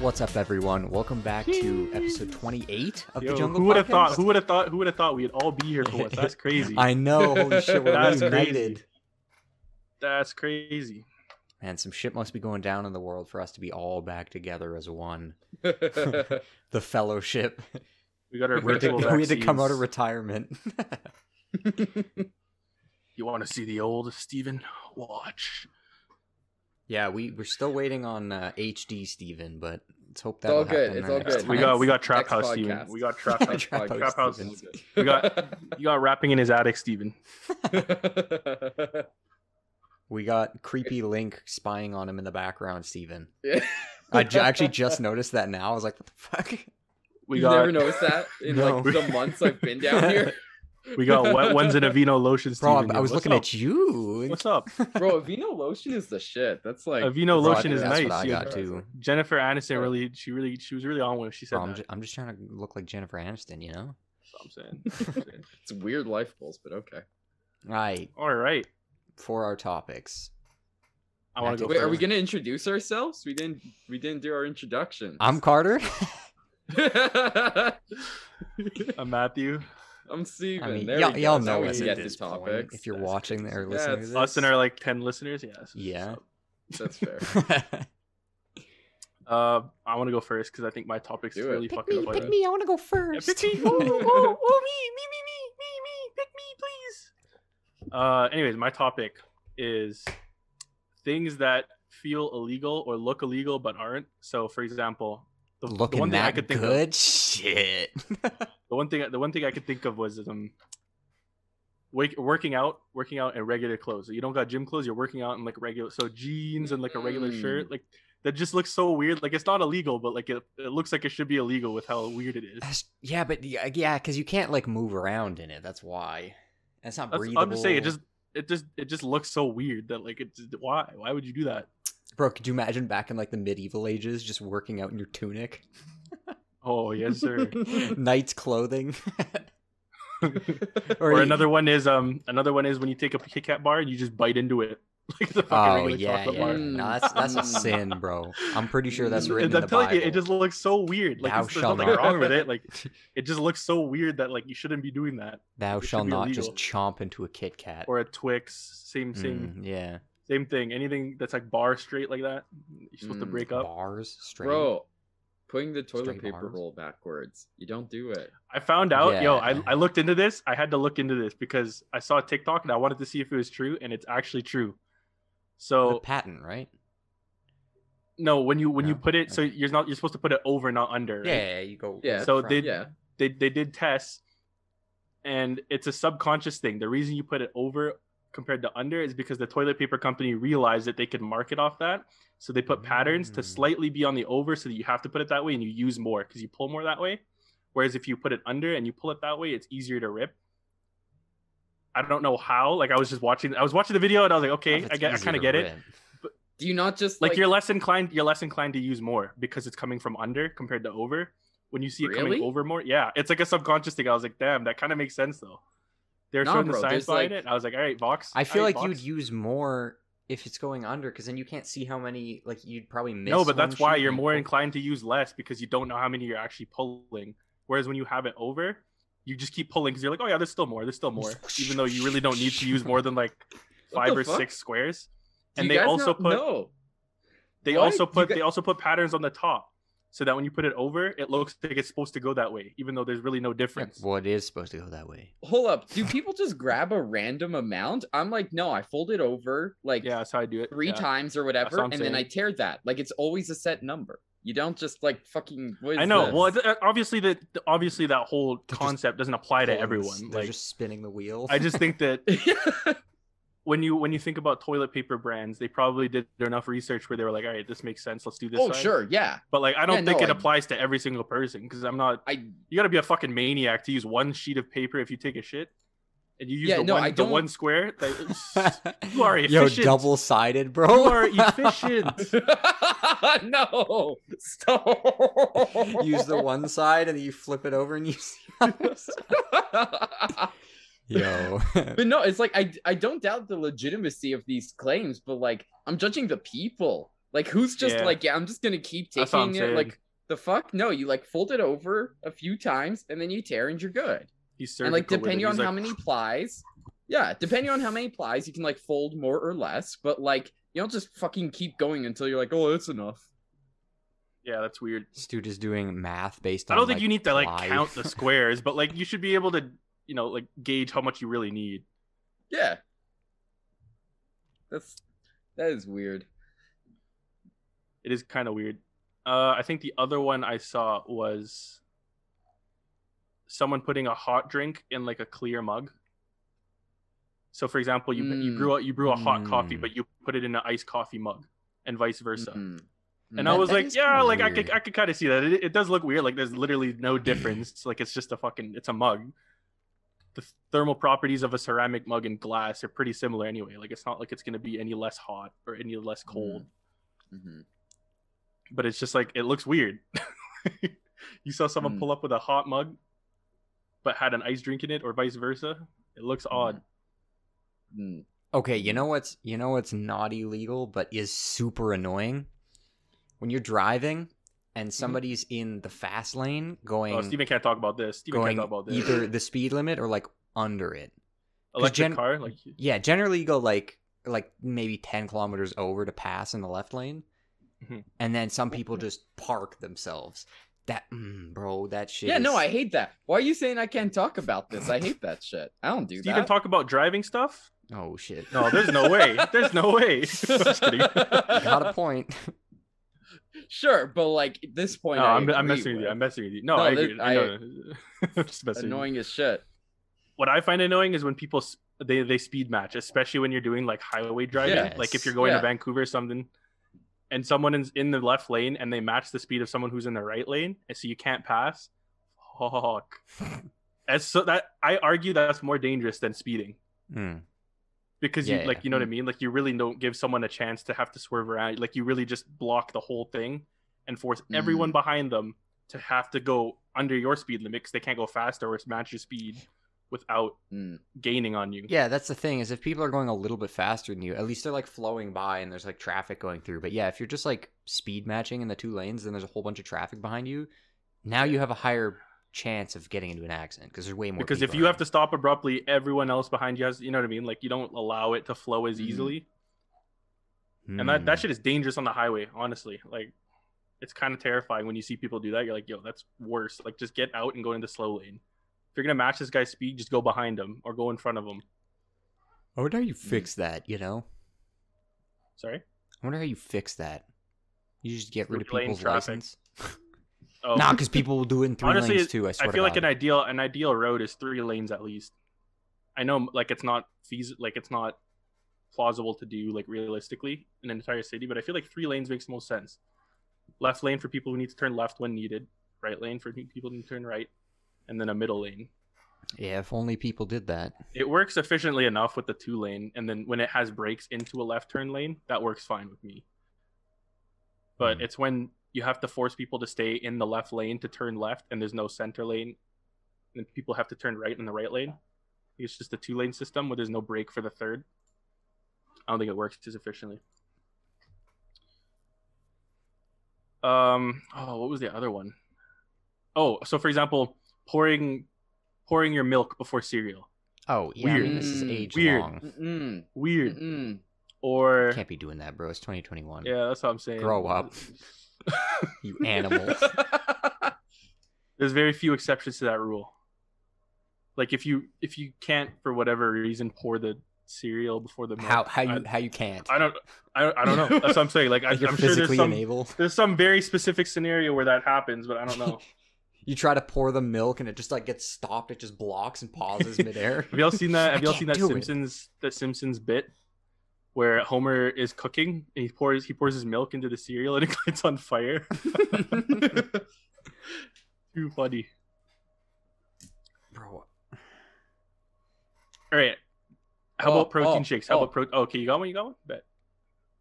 What's up, everyone? Welcome back to episode 28 of Yo, the Jungle who would have thought? Who would have thought? Who would have thought we'd all be here for once? That's crazy. I know. Holy shit, we're That's reunited. crazy. That's crazy. Man, some shit must be going down in the world for us to be all back together as one. The fellowship. We got our We had, to, virtual we had to come out of retirement. You want to see the old Steven? Watch. Yeah, we, we're still waiting on uh, HD Steven, but let's hope that'll all good, it's all next good. We got we got Trap next House Steven. We got Trap House. Trap House Trap House. We got you got rapping in his attic, Steven. We got creepy Link spying on him in the background, Steven. Yeah. I ju- actually just noticed that now. I was like, what the fuck? We You've got never noticed that in No. like the months I've been down here, we got wet ones and Aveeno lotion. Bro, Steven. I was What's looking up? at you. What's up? bro. Aveeno lotion is the shit. That's like Aveeno Bro, lotion is that's nice. what I You- got too. Jennifer Aniston really, she really, she was really on with. She said Bro, I'm, that. just, I'm just trying to look like Jennifer Aniston, you know? That's what I'm saying. I'm saying. it's weird life goals, but okay. Right. All right. For our topics. I want to go. Wait, are we gonna introduce ourselves? We didn't. We didn't do our introduction. I'm Carter. I'm Matthew. I'm Steven. I mean, there y'all, y'all know Now we us at this to point. If you're That's watching crazy. or Yeah, listening to this. Us and our like ten listeners. Yes. Yeah. That's fair. Uh, I want to go first because I think my topic's Do it. really Pick fucking me, pick important. me. I want to go Yeah, first. pick me. Oh, oh, oh, oh, me, me, me, me, me, me. Pick me, please. Uh, anyways, my topic is things that feel illegal or look illegal but aren't. So, for example, the, the Looking one thing I could think of, good? Shit. the one thing, the one thing I could think of was um, wake, working out, working out in regular clothes. So you don't got gym clothes. You're working out in like regular, so jeans and like a regular Mm. shirt, like. That just looks so weird. Like it's not illegal, but like it, it looks like it should be illegal with how weird it is. That's- yeah, but yeah, yeah, because you can't like move around in it. That's why. It's not That's, breathable. I'm just saying, it just it just it just looks so weird that like it's why why would you do that? Bro, could you imagine back in like the medieval ages, just working out in your tunic, Oh yes sir. knight's clothing? or you- another one is um another one is when you take a Kit Kat bar and you just bite into it like the fucking Oh regular yeah, chocolate yeah. bar. Mm. No, that's that's a Mm. sin, bro. I'm pretty sure that's Mm. written I'm the telling Bible. you, it just looks so weird. Like Thou it's, there's shalt nothing not. wrong with it. Like it just looks so weird that like you shouldn't be doing that. Thou it should shall be not just chomp into a Kit Kat. Or a Twix, same same Mm, yeah. Same thing. Anything that's like bar straight like that, you're supposed to Mm. break up. Bars, straight. Bro, putting the toilet Straight paper arms. roll backwards. You don't do it. I found out, yo, I, I looked into this. I had to look into this because I saw a TikTok and I wanted to see if it was true, and it's actually true. The So patent, right? no, when you when you put it, so you're not you're supposed to put it over, not under. right? Yeah, you go. Yeah. So front. they Yeah. they they did tests, and it's a subconscious thing. The reason you put it over compared to under is because the toilet paper company realized that they could market off that, so they put patterns to Mm. slightly be on the over, so that you have to put it that way and you use more because you pull more that way. Whereas if you put it under and you pull it that way, it's easier to rip. I don't know how. Like I was just watching, I was watching the video and I was like, okay, If I get, I kind of to get it. rip. Do you not just Like, like, you're less inclined, you're less inclined to use more because it's coming from under compared to over. When you see it coming over more, yeah, it's like a subconscious thing. I was like, damn, that kind of makes sense though. They're Nah, showing the bro, science there's, behind like- it. I was like, all right, Vox. I feel all right, like you'd use more if it's going under, because then you can't see how many. Like you'd probably miss. no, but that's why you're more pull- inclined to use less because you don't know how many you're actually pulling. Whereas when you have it over, you just keep pulling because you're like, oh yeah, there's still more, there's still more, even though you really don't need to use more than like five or fuck? six squares. Do And you they guys also not put know? They What? also put got- they also put patterns on the top, so that when you put it over, it looks like it's supposed to go that way, even though there's really no Yeah, difference. Well, it is supposed to go that way. Hold up. Do people just grab a random amount? I'm like, no, I fold it over like Yeah, that's how I do it. three yeah. times or whatever, what I'm and then I tear that. Like it's always a set number. You don't just like fucking. What is I know. This? Well, it's- uh, obviously that obviously that whole just concept doesn't apply to everyone. They're Like, just spinning the wheel. I just think that when you when you think about toilet paper brands, they probably did enough research where they were like, all right, this makes sense. Let's do this. oh side." sure, yeah. But like, I don't Yeah, think no, it I- applies to every single person because I'm not. I You got to be a fucking maniac to use one sheet of paper if you take a shit, and you use Yeah, the no, one I the don't- one square. That, you are Yo, efficient. double sided, bro. You are efficient. no, stop. Use the one side and then you flip it over and you see. the other side. Yo. but no, it's like I I don't doubt the legitimacy of these claims, but like I'm judging the people. Like who's just Yeah. like, yeah, I'm just gonna keep That's what I'm taking it. saying. Like the fuck? No, you like fold it over a few times and then you tear and you're good. He's and like surgical with it. depending on He's how many plies, yeah, depending on how many plies, you can like fold more or less. But like you don't just fucking keep going until you're like, oh, that's enough. Yeah, that's weird. This dude is doing math based on. I don't think like, you need to like ply. count the squares, but like you should be able to, you know, like gauge how much you really need. Yeah, that's that is weird. It is kind of weird. Uh, I think the other one I saw was someone putting a hot drink in like a clear mug. So, for example, you you Mm. brew a, you brew a hot coffee, Mm. but you put it in an iced coffee mug, and vice versa. Mhm. And Mhm. I was like, yeah, like I could I could kind of see that. It, it does look weird. Like there's literally no difference. Like it's just a fucking it's a mug. The thermal properties of a ceramic mug and glass are pretty similar anyway. Like it's not like it's gonna be any less hot or any less cold. Mhm. But it's just like it looks weird. you saw someone Mm. pull up with a hot mug, but had an ice drink in it, or vice versa. It looks odd. Mm. Okay, you know what's you know what's not illegal but is super annoying? When you're driving and somebody's in the fast lane going Oh, Steven can't talk about this. Steven going can't talk about this. either the speed limit or like under it. Electric gen- car, like Yeah, generally you go like like maybe 10 kilometers over to pass in the left lane. Mhm. And then some people just park themselves. That mm, bro, that shit Yeah, no, I hate that. Why are you saying I can't talk about this? I hate that shit. I don't do Steven that. talk about driving stuff. Oh shit. No, there's no way. There's no way. Just kidding. Got a point. Sure, but like at this point, No, I I'm, I'm messing with you. I'm messing with you. No, No, I this- agree. I, I- know. I'm just messing with you. annoying as shit. What I find annoying is when people they they speed match, especially when you're doing like highway driving. Yes. Like if you're going Yeah. to Vancouver or something, and someone is in the left lane and they match the speed of someone who's in the right lane, and so you can't pass. Fuck. As so that I argue that's more dangerous than speeding Mm. Because Yeah, you like yeah. you know what I mean. Like you really don't give someone a chance to have to swerve around. Like you really just block the whole thing and force Mm. everyone behind them to have to go under your speed limit because they can't go faster or match your speed without Mm. gaining on you. Yeah, that's the thing is if people are going a little bit faster than you, at least they're like flowing by and there's like traffic going through. But yeah, if you're just like speed matching in the two lanes, then there's a whole bunch of traffic behind you. Now you have a higher chance of getting into an accident because there's way more. because if you have to stop abruptly, everyone else behind you has you know what I mean. Like you don't allow it to flow as Mhm. easily, and that Hmm. that shit is dangerous on the highway. Honestly, like it's kind of terrifying when you see people do that. You're like, yo, that's worse. Like just get out and go into slow lane. If you're gonna match this guy's speed, just go behind him or go in front of him. I wonder how you fix that. You know, Sorry. I wonder how you fix that. You just get rid of people's traffic. license. Oh, Nah, because people will do it in three Honestly, lanes too. I swear I feel like an ideal an ideal road is three lanes at least. I know like it's not feasible, like it's not plausible to do like realistically in an entire city, but I feel like three lanes makes most sense. Left lane for people who need to turn left when needed, right lane for people who need to turn right, and then a middle lane. Yeah, if only people did that. It works efficiently enough with the two lane, and then when it has breaks into a left turn lane, that works fine with me. But Hmm. it's when you have to force people to stay in the left lane to turn left, and there's no center lane, and people have to turn right in the right lane. It's just a two lane system where there's no break for the third. I don't think it works as efficiently. Um. Oh, what was the other one? Oh, so for example, pouring pouring your milk before cereal. Oh yeah, I mean, Weird. this is age weird. long. Mm-mm. Weird. Mm-mm. Or Can't be doing that, bro. It's 2021. yeah, that's what I'm saying. Grow up. You animal. There's very few exceptions to that rule. Like if you if you can't for whatever reason pour the cereal before the milk, how how you I, how you can't? I don't I, I don't know. That's what I'm saying. Like, I, I'm sure there's some unable. there's some very specific scenario where that happens, but I don't know. You try to pour the milk and it just like gets stopped. It just blocks and pauses midair. Have y'all seen that? Have y'all seen that do it. Simpsons that Simpsons bit where Homer is cooking and he pours he pours his milk into the cereal and it gets on fire? Too funny. Bro, All right. How Oh, about protein oh, shakes? How oh. about pro? Oh, okay, you got one. You got one. Bet.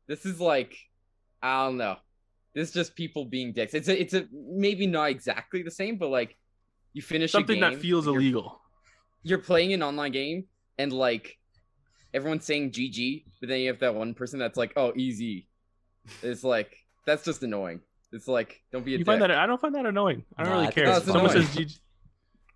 This is like, I don't know. This is just people being dicks. It's a, it's a maybe not exactly the same, but like, you finish a Something that game, feels you're- illegal. You're playing an online game, and like, everyone's saying GG, but then you have that one person that's like, oh, easy. It's like that's just annoying. It's like don't be a You dick. find that? I don't find that annoying. I don't Nah, really care. it's Someone says GG.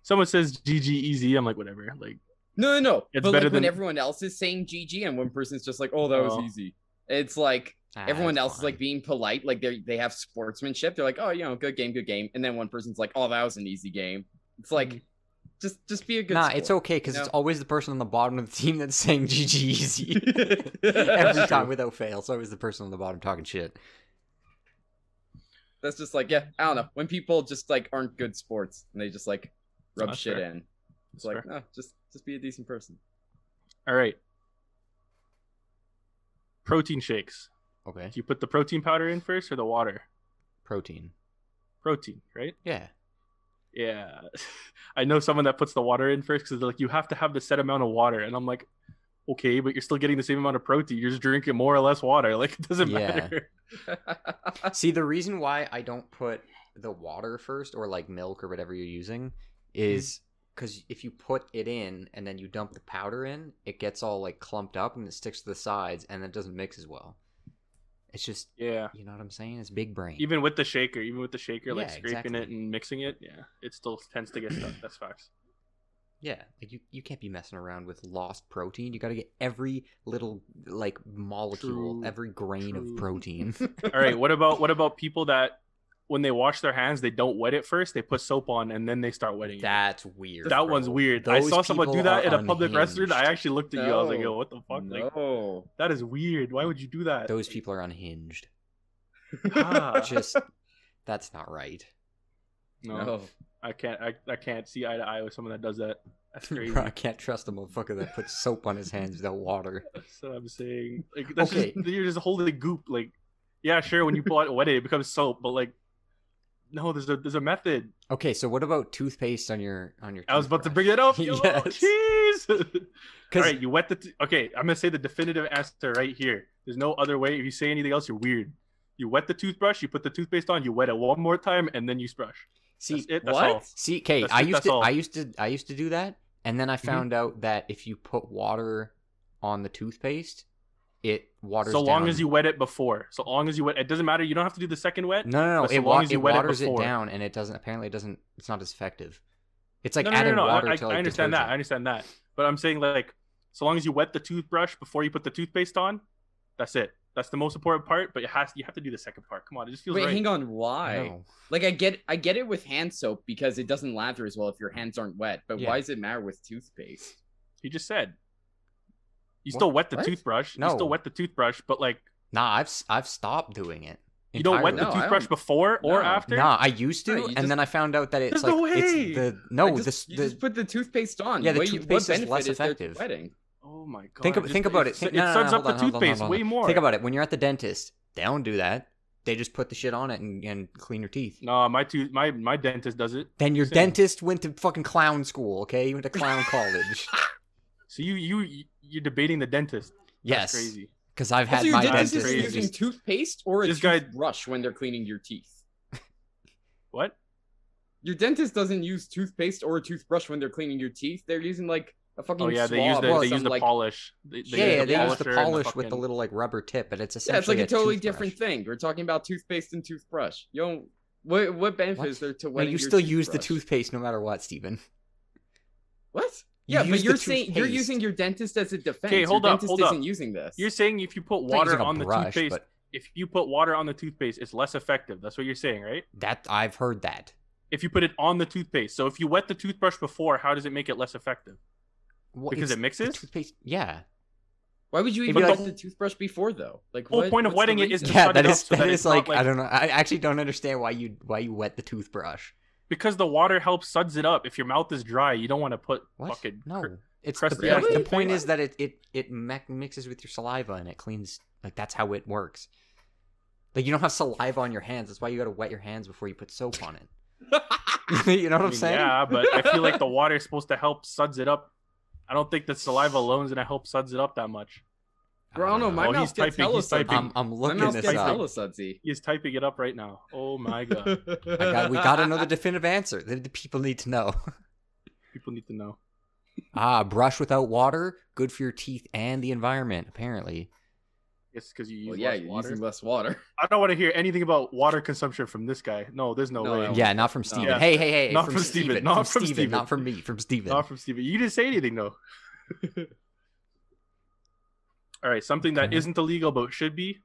Someone says GG easy. I'm like whatever. Like No, no, no. It's but better like when everyone else is saying GG and one person's just like, "Oh, that was Oh. easy." It's like Ah, everyone it's else is like being polite, like they they have sportsmanship. They're like, "Oh, you know, good game, good game," and then one person's like, "Oh, that was an easy game." It's like, Mhm. Just just be a good. Nah, sport, it's okay because you it's always the person on the bottom of the team that's saying GG easy every time without fail. So it's always the person on the bottom talking shit. That's just like, yeah, I don't know. When people just like aren't good sports and they just like rub That's shit fair. in, it's That's like, fair. no, just just be a decent person. all right. Protein shakes. Okay, Do you put the protein powder in first or the water? protein. Protein, right? Yeah, Yeah. I know someone that puts the water in first because like, you have to have the set amount of water. And I'm like, okay, but you're still getting the same amount of protein. You're just drinking more or less water. Like, it doesn't Yeah. matter. See, the reason why I don't put the water first or like milk or whatever you're using mm-hmm. is because if you put it in and then you dump the powder in, it gets all like clumped up and it sticks to the sides and it doesn't mix as well. It's just, Yeah. you know what I'm saying? It's big brain. Even with the shaker, even with the shaker, like scraping exactly. it and mixing it, yeah, it still tends to get stuck. That's facts. Yeah, like you, you can't be messing around with lost protein. You got to get every little like molecule, True, every grain true. of protein. All right. What about what about people that when they wash their hands, they don't wet it first. They put soap on and then they start wetting it. That's weird. that bro. one's weird. I saw someone do that in a public restroom. I actually looked at you. I was like, No. yo, what the fuck? Like, no. that is weird. Why would you do that? Those people are unhinged. Ah. Just that's not right. no, No. I can't. I, I can't see eye to eye with someone that does that. That's crazy. Bro, I can't trust a motherfucker that puts soap on his hands without water. That's what I'm saying. Like that's Okay. just you're just holding goop. Like, yeah, sure. When you pull it, wet it, it becomes soap. But like, no, there's a there's a method. Okay, so what about toothpaste on your on your? I was about to bring it up. Yo, Yes. jeez. All right, you wet the. T- okay, I'm gonna say the definitive answer right here. There's no other way. If you say anything else, you're weird. You wet the toothbrush. You put the toothpaste on. You wet it one more time, and then you brush. See, That's it. That's what? all. see, Kate, That's I used to, all. Mm-hmm. I used to, I used to do that, and then I found out that if you put water on the toothpaste, it waters. So long down- as you wet it before. So long as you wet, it doesn't matter. You don't have to do the second wet. No, no, no. But so It, long wa- as you it wet it waters it, before. down, and it doesn't. Apparently, it doesn't. It's not as effective. It's like no, no, adding no, no, water I, to I like understand that. I understand that. But I'm saying like, so long as you wet the toothbrush before you put the toothpaste on, that's it. That's the most important part. But it has you have to do the second part. Come on, it just feels Wait, right. hang on. Why? No. Like I get I get it with hand soap because it doesn't lather as well if your hands aren't wet. But Yeah. why does it matter with toothpaste? He just said. You What? still wet the What? toothbrush. You No. still wet the toothbrush, but like Nah, I've s- I've stopped doing it. you don't wet the No, I toothbrush don't- before or No. after. Nah, I used to, No, you and just- then I found out that it's There's like no it's the no, I the, just, you the just put the toothpaste on. Yeah, the What you- toothpaste what is benefit less is there to effective. wetting? Oh my god. think of just- think about it. It, Think, it no, no, no, suds hold up the on, hold on, hold on, toothpaste hold on. way more. Think about it. When you're at the dentist, they don't do that. They just put the shit on it and, and clean your teeth. No, my tooth, my my dentist does it. Then your Same. dentist went to fucking clown school. Okay, you went to clown college. So you you you're debating the dentist. That's yes, crazy. because I've Also, had your my dentist dentist. is crazy. using just- toothpaste or a This guy- toothbrush when they're cleaning your teeth. What? Your dentist doesn't use toothpaste or a toothbrush when they're cleaning your teeth. They're using like a fucking Oh yeah, they use the they use the like, polish. They, they yeah, yeah, use they use the polisher and polish with the little like rubber tip, but it's Yeah, it's like essentially a totally toothbrush. different thing. We're talking about toothpaste and toothbrush. You don't. What what benefit What? is there to No, you your still use the toothpaste no matter what, Steven. What? You Yeah, use but you're saying you're using your dentist as a defense. Okay, hold your up, dentist hold up. isn't using this. You're saying if you put water on the brush, toothpaste, but if you put water on the toothpaste, it's less effective. That's what you're saying, right? that I've heard that. If you put it on the toothpaste. So if you wet the toothbrush before, how does it make it less effective? Well, Because it mixes? toothpaste. Yeah, Why would you even be wet like- the toothbrush before though? Like Whole what, point of wetting it is to yeah, cut that it up is so that that is it's not like, like- I don't know. I actually don't understand why you why you wet the toothbrush. Because the water helps suds it up. If your mouth is dry, you don't want to put What? fucking no, cr- it's the, the point, the point is that it it it mi- mixes with your saliva and it cleans. Like that's how it works. Like you don't have saliva on your hands. That's why you got to wet your hands before you put soap on it. you know what I I'm mean, saying? Yeah, but I feel like the water is supposed to help suds it up. I don't think the saliva alone is gonna help suds it up that much. Bro, I don't know. My Oh, mouth he's gets typing, hella he's typing. sudsy. I'm, I'm looking mouth this up. hella sudsy. He's typing it up right now. Oh my god. I got, we got to know the definitive answer. The, the people need to know. People need to know. ah, brush without water, good for your teeth and the environment. Apparently, It's because you use Well, yeah, less you're water. using less water. I don't want to hear anything about water consumption from this guy. No, there's no, No, way. Yeah, not from Steven. Yeah. Hey, hey, hey. Not from, from Steven, Steven. not from from Steven. Steven. Not from me. From Steven. Not from Steven. You didn't say anything though. All right, something that Okay. isn't illegal but should be.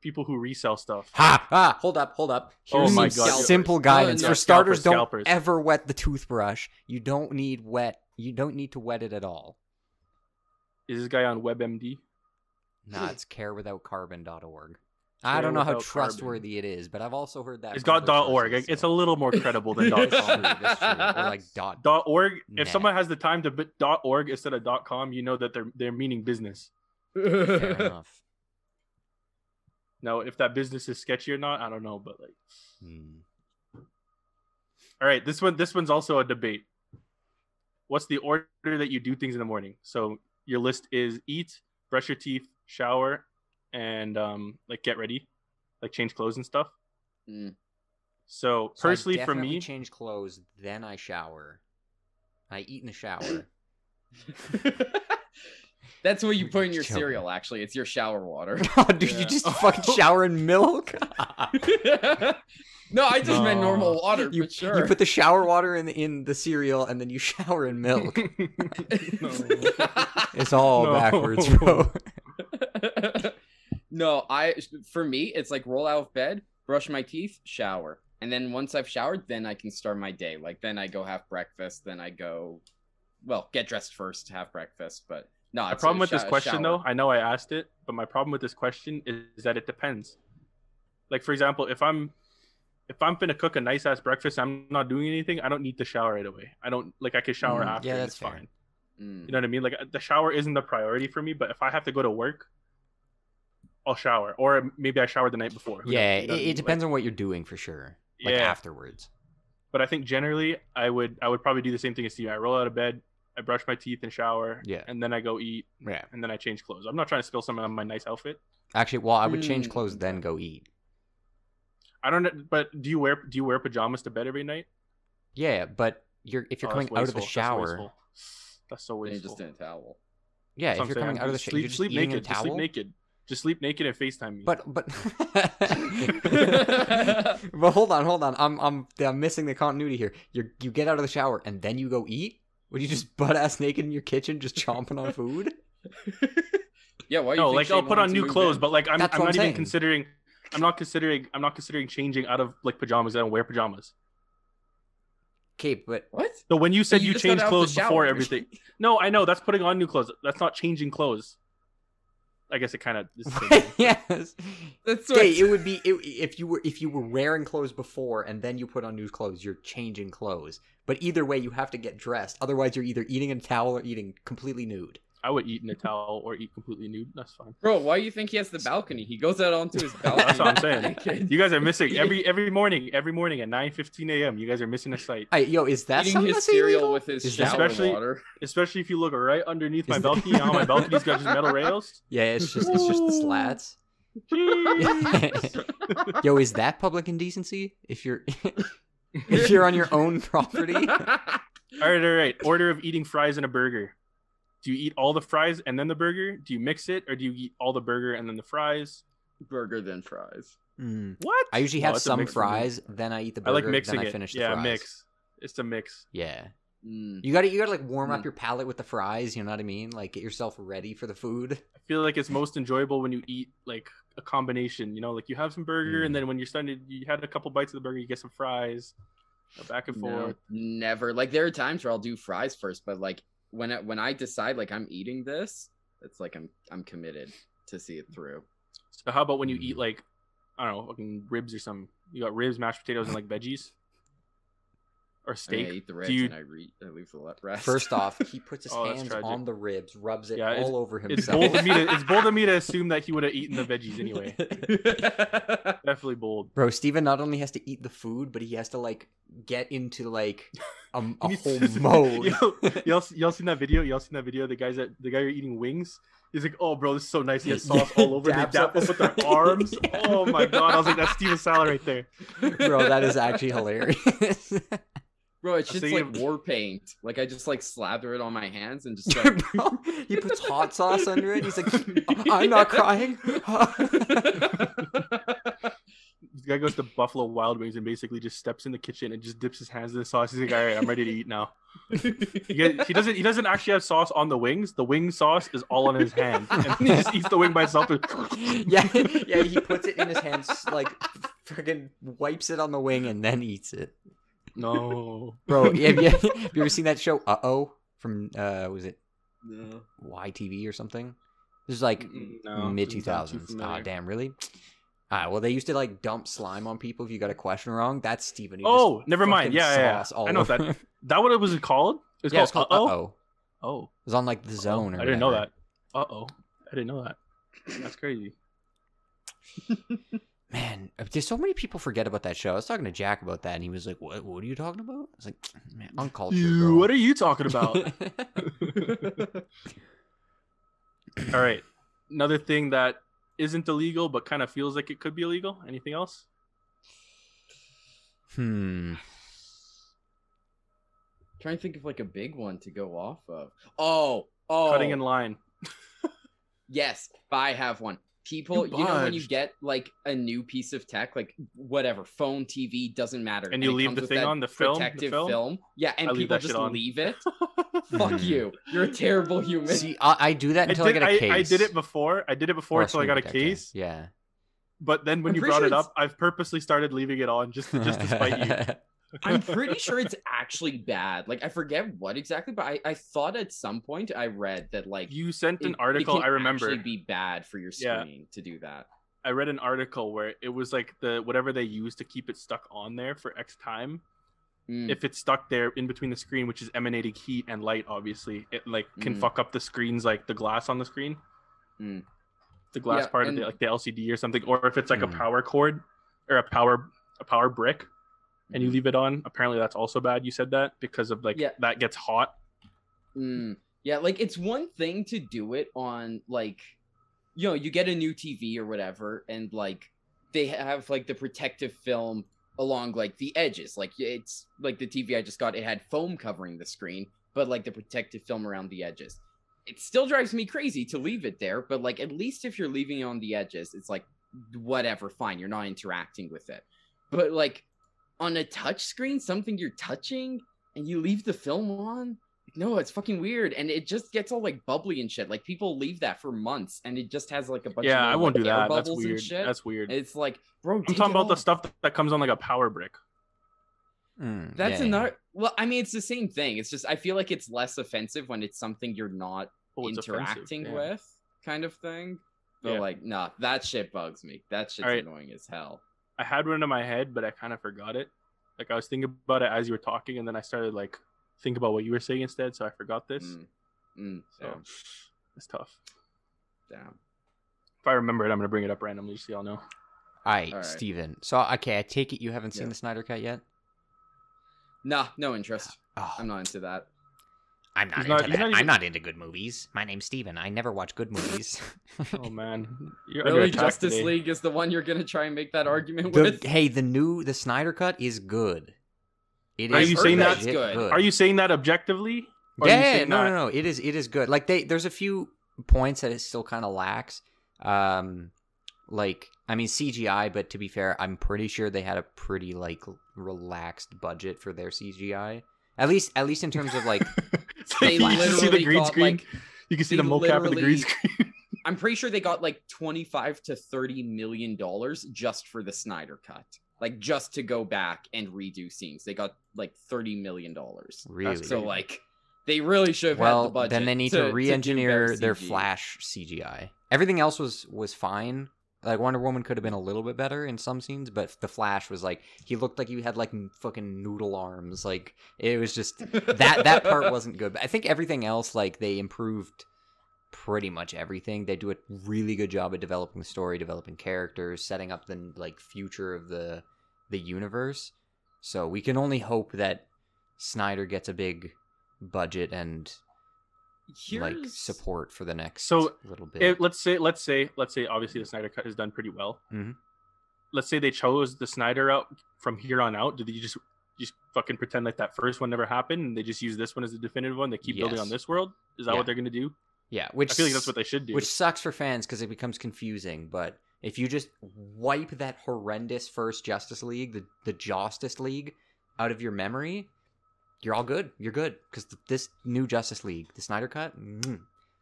People who resell stuff. Ha! Ah! Hold up! Hold up! Oh Here's my some God. simple No, guidance no, for scalpers, starters. Don't scalpers. ever wet the toothbrush. You don't need wet. You don't need to wet it at all. Is this guy on WebMD? Nah, it's carewithoutcarbon.org. I don't know how Care Without trustworthy it is, but I've also heard that. it's got dot .org. sources, It's so- a little more credible than dot .com. Or like dot. Dot .org. If someone has the time to put dot .org instead of dot .com, you know that they're they're meaning business. Fair enough. Now, if that business is sketchy or not, I don't know. But like, Hmm. all right, this one this one's also a debate. What's the order that you do things in the morning? So your list is eat, brush your teeth, shower, and um like get ready, like change clothes and stuff. Mm. So So personally, for me, change clothes, then I shower. I eat in the shower. That's what you put in your Joking. cereal. Actually, it's your shower water. oh, dude, Yeah. you just fucking shower in milk. no, I just meant normal water you, for sure. you put the shower water in the, in the cereal, and then you shower in milk. It's all No. backwards, bro. no, I for me it's like roll out of bed, brush my teeth, shower, and then once I've showered, then I can start my day. Like then I go have breakfast, then I go, well, get dressed first, have breakfast. But no, My a problem with sho- this question, shower. though, I know I asked it, but my problem with this question is, is that it depends. Like for example, if I'm if I'm gonna cook a nice ass breakfast, I'm not doing anything. I don't need to shower right away. I don't like I can shower Mm, after. yeah, that's it's fine. Mm. You know what I mean? Like the shower isn't the priority for me, but if I have to go to work, I'll shower, or maybe I shower the night before. Who knows? Yeah, You it, know what I it depends Like, on what you're doing for sure. Like yeah, afterwards. but I think generally I would I would probably do the same thing as you. I roll out of bed, I brush my teeth and shower, Yeah. and then I go eat, Yeah. and then I change clothes. I'm not trying to spill something on my nice outfit. Actually, well, I would change Mm, clothes then go eat. I don't know, but do you wear do you wear pajamas to bed every night? Yeah, but you're if you're Oh, coming out of the wasteful. That's shower. wasteful. That's so Then you wasteful. just in a towel. Yeah, That's if what you're I'm coming out of the shower, sleep, you're just sleep naked. Just sleep naked. Just sleep naked and FaceTime me. But but but hold on, hold on. I'm I'm I'm missing the continuity here. You you get out of the shower and then you go eat. Would you just butt ass naked in your kitchen just chomping on food? yeah, why? you no, think like I'll put on new clothes, in? but like I'm, I'm not I'm even saying. considering. I'm not considering. I'm not considering changing out of like pajamas. I don't wear pajamas. Okay, but what? So when you said you you, changed clothes before everything, no, I know that's putting on new clothes. That's not changing clothes. I guess it kind of. yes. That's what. Okay, it would be it, if you were if you were wearing clothes before and then you put on new clothes, you're changing clothes. But either way, you have to get dressed. Otherwise, you're either eating in a towel or eating completely nude. I would eat in a towel or eat completely nude. That's fine. Bro, why do you think he has the balcony? He goes out onto his balcony. That's what I'm saying. You guys are missing every every morning. Every morning at 9:15 a.m. You guys are missing a sight. Hey, yo, is that Eating something his that's cereal illegal? with his shower Especially- water. Especially if you look right underneath my Is- balcony. Now my balcony's got just metal rails. Yeah, it's just it's just the slats. Yo, is that public indecency? If you're if you're on your own property, all right, all right. Order of eating fries and a burger. Do you eat all the fries and then the burger? Do you mix it, or do you eat all the burger and then the fries? Burger then fries. Mm. What? I usually have it's a some mix for fries, then I eat the burger. I burger, like mixing then I it. finish the yeah, fries. mix. It's a mix. Yeah, Mm. you got to you got to like warm up Mm. your palate with the fries. You know what I mean? Like get yourself ready for the food. I feel like it's most enjoyable when you eat like a combination. You know, like you have some burger, Mm. and then when you're starting, to, you had a couple bites of the burger, you get some fries. Go back and No, forth. never. Like there are times where I'll do fries first, but like when I, when I decide like I'm eating this, it's like I'm I'm committed to see it through. So how about when you Mm. eat like, I don't know, fucking ribs or something? You got ribs, mashed potatoes, and like veggies, or I, steak. I eat the ribs you- and I, re- I leave the rest. First off, he puts his Oh, hands on the ribs, rubs it Yeah, all over It's himself. bold of me to it's bold of me to assume that he would have eaten the veggies anyway. Definitely bold. Bro, Steven not only has to eat the food, but he has to like get into like a, um, a He whole to- mode. Yo, y'all, y'all seen that video? Y'all seen that video? The guys that the guy you're eating wings. He's like, "Oh, bro, this is so nice." He has sauce Yeah, all over. They dabs dap up up with their arms. Yeah. Oh my god! I was like, "That's Steven Salad right there." Bro, that is actually hilarious. Bro, it's I just like war paint. Like I just like slather it on my hands and just like Bro, he puts hot sauce under it. He's like, I'm not crying. This guy goes to Buffalo Wild Wings and basically just steps in the kitchen and just dips his hands in the sauce. He's like, "All right, I'm ready to eat now." He, get- he doesn't. He doesn't actually have sauce on the wings. The wing sauce is all on his hand, and he just eats the wing by itself. yeah, yeah. He puts it in his hands, like freaking wipes it on the wing and then eats it. No. Bro, have you, have you ever seen that show? Uh oh, from uh, was it No. YTV or something? This is like No, mid two thousands. doesn't sound too thousands. Ah, damn, really? Ah, well, they used to like dump slime on people if you got a question wrong. That's Steven. Oh, never mind. Yeah, yeah, yeah. I know over. that. That what it was called? It was yeah, it's called, called Uh Uh-oh? oh. Oh, It was on like the zone. I didn't know that. Uh oh, I didn't know that. That's crazy. Man, uh, there's so many people forget about that show. I was talking to Jack about that, and he was like, "What? What are you talking about?" I was like, "Man, uncultured." You, what are you talking about? All right. Another thing that isn't illegal but kind of feels like it could be illegal. Anything else? hmm. trying to think of like a big one to go off of. Oh, oh, Cutting in line. Yes, I have one. People, You you, know when you get like a new piece of tech, like whatever, phone, TV, doesn't matter, And you it leave the thing on the film- the protective film? Yeah, and I people just on. leave it. Fuck Hmm. you. You're a terrible human. See, I, I do that I until I, did, get a I, case. I did it before. I did it before Or until I got a case. Yeah. But then when I'm you brought sure it up, I've purposely started leaving it on just just to spite you. I'm pretty sure it's actually bad. Like I forget what exactly, but I, I thought at some point I read that like You sent an it- it article. can I remember. actually be bad for your Yeah. screen to do that. I read an article where it was like the whatever they use to keep it stuck on there for X time. Mm. If it's stuck there in between the screen, which is emanating heat and light, obviously, it like can Mm. fuck up the screens, like the glass on the screen, Mm. the glass Yeah, part of the like the LCD or something, or if it's like Mm. a power cord or a power a power brick, and you Mhm. leave it on. Apparently, that's also bad. You said that because of like Yeah. that gets hot. Mm, yeah, like it's one thing to do it on like, you know, you get a new TV or whatever, and like they have like the protective film along like the edges. Like it's like the TV I just got, it had foam covering the screen, but like the protective film around the edges. It still drives me crazy to leave it there, but like at least if you're leaving it on the edges, it's like whatever, fine, you're not interacting with it. But like on a touch screen, something you're touching and you leave the film on, no, it's fucking weird, and it just gets all like bubbly and shit. Like people leave that for months, and it just has like a bunch. yeah, of I won't do that. That's bubbles and weird. shit. That's weird. It's like, bro, I'm talking it about the stuff that, that comes on like a power brick. Mm, That's yeah. another. Well, I mean, it's the same thing. It's just I feel like it's less offensive when it's something you're not Oh, interacting yeah. with, kind of thing. But Yeah. like, nah, that shit bugs me. That shit's Alright. annoying as hell. I had one in my head, but I kind of forgot it. Like I was thinking about it as you were talking, and then I started like think about what you were saying instead, so I forgot this. Mm. Mm, So damn, it's tough. damn. If I remember it, I'm gonna bring it up randomly so y'all know. All right, All right. Steven. So, okay, I take it you haven't seen Yeah. the Snyder Cut yet? Nah, no interest. Oh, I'm not into that. I'm not He's into not- that. not I'm not into good movies. My name's Steven. I never watch good movies. Oh man, you're Really, Justice today. League is the one you're gonna try and make that argument The- with. hey, the new the Snyder Cut is good. It is Are you saying that's legit good? Are you saying that objectively? Or are Yeah, no, that- no, no. It is it is good. Like they there's a few points that it still kind of lacks. Um like I mean CGI, but to be fair, I'm pretty sure they had a pretty like relaxed budget for their CGI. At least at least in terms of like So They you can see the green got, screen. like, you can see they the mocap of the green screen. I'm pretty sure they got like 25 to 30 million dollars just for the Snyder cut. Like just to go back and redo scenes. They got like 30 million dollars. really So like they really should have had the well, budget. then they need to, to, to re-engineer better their CG. Flash CGI. Everything else was was fine. Like Wonder Woman could have been a little bit better in some scenes, but the Flash was like he looked like he had like fucking noodle arms. Like it was just that that part wasn't good. But I think everything else, like they improved pretty much everything. They do a really good job at developing the story, developing characters, setting up the like future of the the universe. So we can only hope that Snyder gets a big budget and like support for the next So, little bit. If- let's say, let's say, let's say, obviously the Snyder cut has done pretty well. Mhm. Let's say they chose the Snyder out from here on out. Did you just just fucking pretend like that first one never happened, and they just use this one as the definitive one. They keep building on this world. Is that Yeah. what they're gonna do? Yeah, which I feel like that's what they should do. Which sucks for fans because it becomes confusing. But if you just wipe that horrendous first Justice League, the the Justice League, out of your memory, you're all good. You're good because this new Justice League, the Snyder Cut, mm,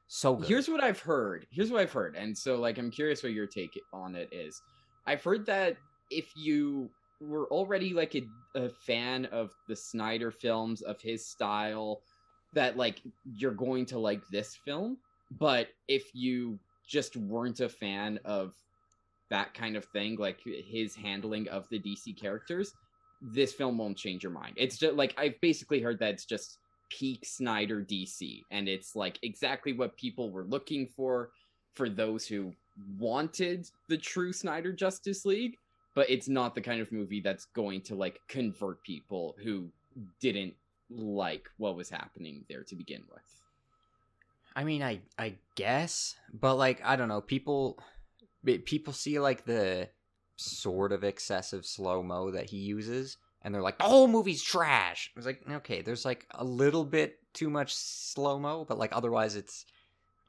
so good. Here's what I've heard. Here's what I've heard, and so like I'm curious what your take on it is. I've heard that if you were already like a, a fan of the Snyder films of his style, that like you're going to like this film. But if you just weren't a fan of that kind of thing, like his handling of the DC characters, this film won't change your mind. It's just like I've basically heard that it's just peak Snyder DC, and it's like exactly what people were looking for for those who wanted the true Snyder Justice League, but it's not the kind of movie that's going to like convert people who didn't like what was happening there to begin with. I mean, I I guess, but like I don't know, people people see like the sort of excessive slow mo that he uses, and they're like, "The whole movie's trash." It's like, okay, there's like a little bit too much slow mo, but like otherwise, it's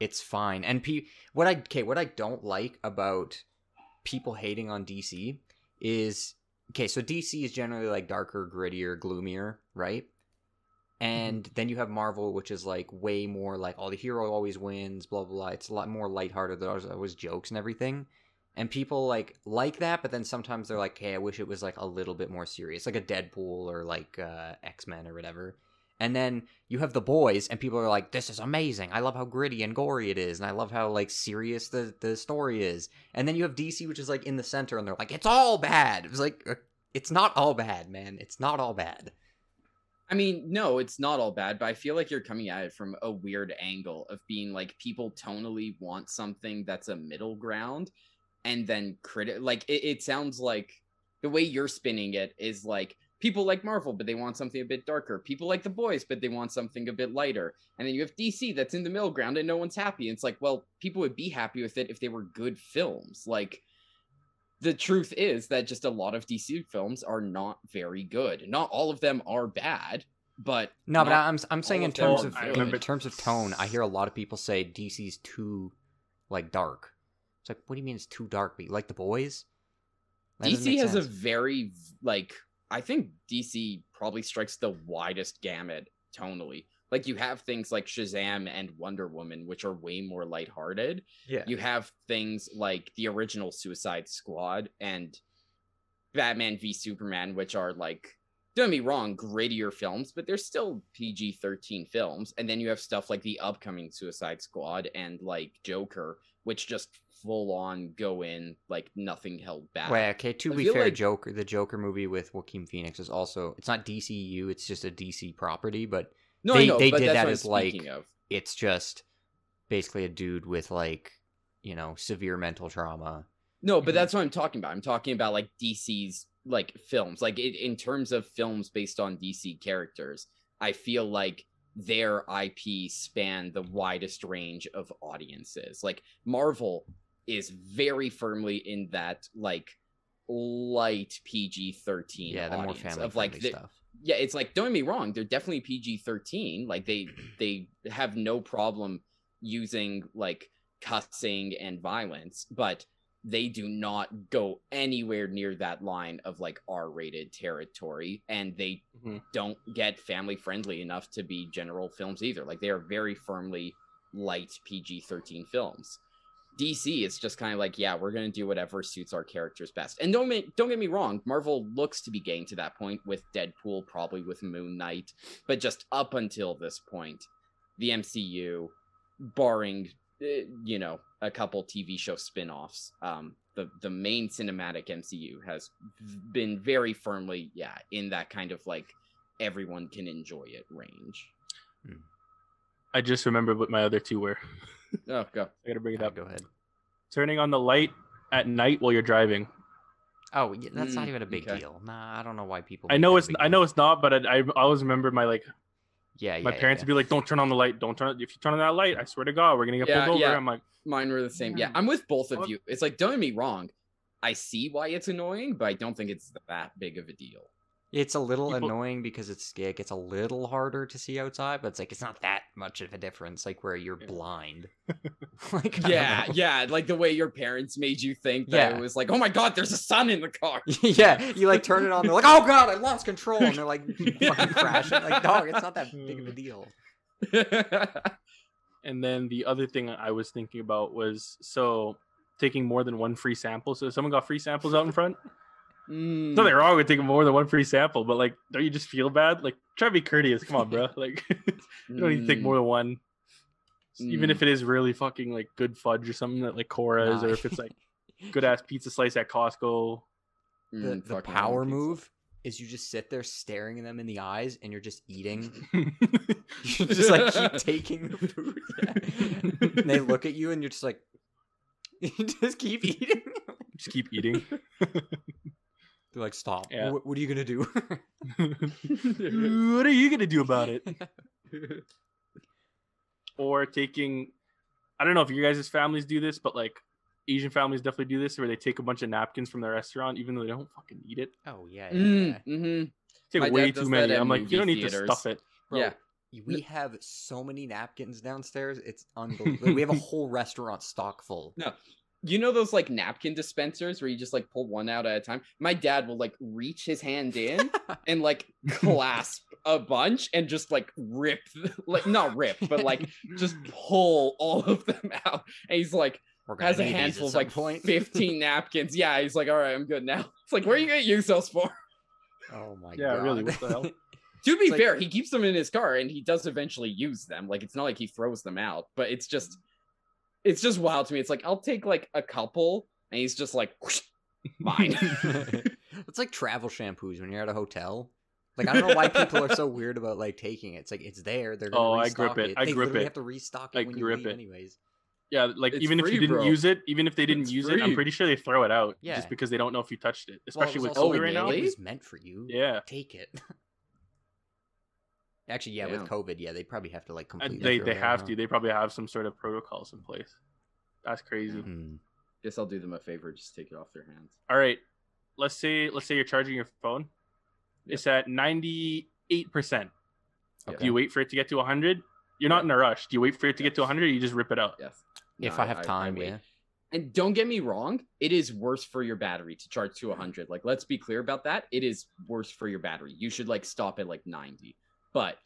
it's fine. And pe- what I okay, what I don't like about people hating on DC is okay. So DC is generally like darker, grittier, gloomier, right? Mm-hmm. And then you have Marvel, which is like way more like, oh, the hero always wins, blah blah blah. It's a lot more lighthearted. There's always jokes and everything, and people like like that. But then sometimes they're like, hey, I wish it was like a little bit more serious, like a Deadpool or like uh, X Men or whatever. And then you have the boys, and people are like, "This is amazing! I love how gritty and gory it is, and I love how like serious the the story is." And then you have DC, which is like in the center, and they're like, "It's all bad." It's like, uh, it's not all bad, man. It's not all bad. I mean, no, it's not all bad, but I feel like you're coming at it from a weird angle of being like people tonally want something that's a middle ground and then critic like it, it sounds like the way you're spinning it is like people like Marvel, but they want something a bit darker. People like the boys, but they want something a bit lighter. And then you have DC that's in the middle ground and no one's happy. And it's like, well, people would be happy with it if they were good films. Like the truth is that just a lot of DC films are not very good. Not all of them are bad, but No, but I'm I'm saying in of them terms are of in terms of tone, I hear a lot of people say DC's too like dark. It's like, what do you mean it's too dark? But you like the boys? That DC make has a very like I think DC probably strikes the widest gamut tonally. Like you have things like Shazam and Wonder Woman, which are way more lighthearted. yeah. You have things like the original Suicide Squad and Batman v Superman, which are like don't be me wrong, grittier films, but they're still PG 13 films. And then you have stuff like the upcoming Suicide Squad and like Joker, which just full on go in like nothing held back. Wait, okay. To I be fair, like- Joker, the Joker movie with Joaquin Phoenix is also it's not DCU. It's just a DC property, but No, They- know, they but did that's that as, like, speaking of. it's just basically a dude with like you know severe mental trauma. No, but that's what I'm talking about. I'm talking about like DC's like films. Like it, in terms of films based on DC characters, I feel like their IP span the widest range of audiences. Like Marvel is very firmly in that like light PG-13 Yeah, the more family of like the, stuff. yeah, it's like don't get me wrong, they're definitely PG thirteen. Like they they have no problem using like cussing and violence, but they do not go anywhere near that line of like R rated territory, and they Mhm. don't get family friendly enough to be general films either. Like they are very firmly light PG thirteen films. DC is just kind of like, yeah, we're gonna do whatever suits our characters best. And don't make, don't get me wrong, Marvel looks to be getting to that point with Deadpool, probably with Moon Knight, but just up until this point, the MCU, barring eh, you know a couple TV show spin-offs, um, the the main cinematic MCU has been very firmly, yeah, in that kind of like everyone can enjoy it range. I just remembered what my other two were. Oh, go. I gotta bring it up. go ahead. Turning on the light at night while you're driving. Oh, yeah, that's not Mm, even a big okay. deal. Nah, I don't know why people. I know it's I know it's not, but I, I always remember my like Yeah, yeah. my parents yeah. would be like, "Don't turn on the light. Don't turn. If you turn on that light, I swear to God, we're gonna get Yeah, pulled over." yeah. I'm like, Mine were the same. Yeah, Yeah. I'm with both of you. It's like, don't get me wrong. I see why it's annoying, but I don't think it's that big of a deal. It's a little People- annoying because it's it gets a little harder to see outside, but it's like it's not that much of a difference. Like where you're Yeah. blind. like Yeah, yeah, like the way your parents made you think that Yeah. it was like, oh my god, there's a sun in the car. yeah, you like turn it on. They're like, "Oh god, I lost control," and they're like fucking crashing. Like, dog, it's not that big of a hmm. deal. And then the other thing I was thinking about was so taking more than one free sample. So someone got free samples out in front, Mm. nothing wrong with taking more than one free sample, but like, don't you just feel bad? Like, try to be courteous. Come on, bro. Like, you don't need to take Mm. more than one. Even Mm. if it is really fucking like good fudge or something that like Cora is, Nah. or if it's like good ass pizza slice at Costco. The, Mm, the power move is you just sit there staring them in the eyes and you're just eating. just You just like keep taking the food. Yeah. And they look at you and you're just like, you just keep eating. just keep eating. They're like, stop. Yeah. What, what are you gonna do? what are you gonna do about it? Or taking, I don't know if you guys' families do this, but like Asian families definitely do this, where they take a bunch of napkins from the restaurant, even though they don't fucking eat it. oh yeah, yeah, Mm, yeah. hmm Take My way too many. I'm like, you don't need theaters. to stuff it. Bro, Yeah. We have so many napkins downstairs. It's unbelievable. we have a whole restaurant stock full. No. You know those like napkin dispensers where you just like pull one out at a time? My dad will like reach his hand in and like clasp a bunch and just like rip, like not rip, but like just pull all of them out. And he's like, has a need these at handful of like point. 15 napkins. Yeah, he's like, all right, I'm good now. It's like, where are you gonna use those for? oh my Yeah, god. really, what the hell? To be It's like- fair, he keeps them in his car and he does eventually use them. Like it's not like he throws them out, but it's just it's just wild to me. It's like I'll take like a couple and he's just like "Whoosh, mine. it's like travel shampoos when you're at a hotel. Like I don't know why people are so weird about like taking it. It's like it's there. They're gonna Oh, I grip it. I They grip literally it. have to restock it I when you grip leave it. anyways. Yeah, like It's even if you didn't bro. use it, even if they didn't It's use it, I'm pretty sure they throw it out Yeah. just because they don't know if you touched it, Well, especially with Oh, COVID right now. It was meant for you. Yeah, Take it. Actually, yeah, Yeah. with COVID, yeah, they probably have to like and completely. they they it out, have to. They probably have some sort of protocols in place. That's crazy. Hmm. Guess I'll do them a favor, just take it off their hands. All right, let's say let's say you're charging your phone. It's at ninety eight percent. Do you wait for it to get to 100? You're not in a rush. Do you wait for it to get to 100 or you just rip it out? Yes. If No, I have time, wait. yeah. And don't get me wrong, it is worse for your battery to charge to 100. Like, let's be clear about that. It is worse for your battery. You should like stop at like 90. But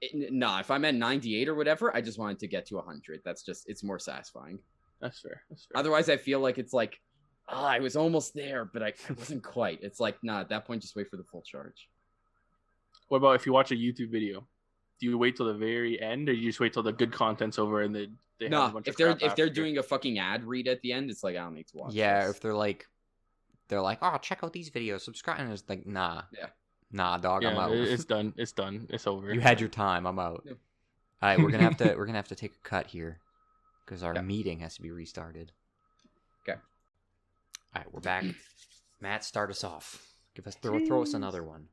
it, nah, if I'm at 98 or whatever, I just wanted to get to 100. That's just it's more satisfying. That's fair. That's fair. Otherwise, I feel like it's like, oh, I was almost there, but I, I wasn't quite. It's like, nah, at that point, just wait for the full charge. What about if you watch a YouTube video? Do you wait till the very end or you just wait till the good content's over and they, they have a Nah, bunch if of they're crap if they're doing a fucking ad read at the end, it's like I don't need to watch. Yeah, this. if they're like, they're like, oh, check out these videos, subscribe, and it's like, nah, Yeah. Nah, dog, I'm yeah, out. it's done. It's done. It's over. you had your time, I'm out. Yeah. All right, we're gonna have to we're gonna have to take a cut here because our Yeah. meeting has to be restarted. Okay. All right, we're back. Matt, start us off. Give us throw, throw us another one.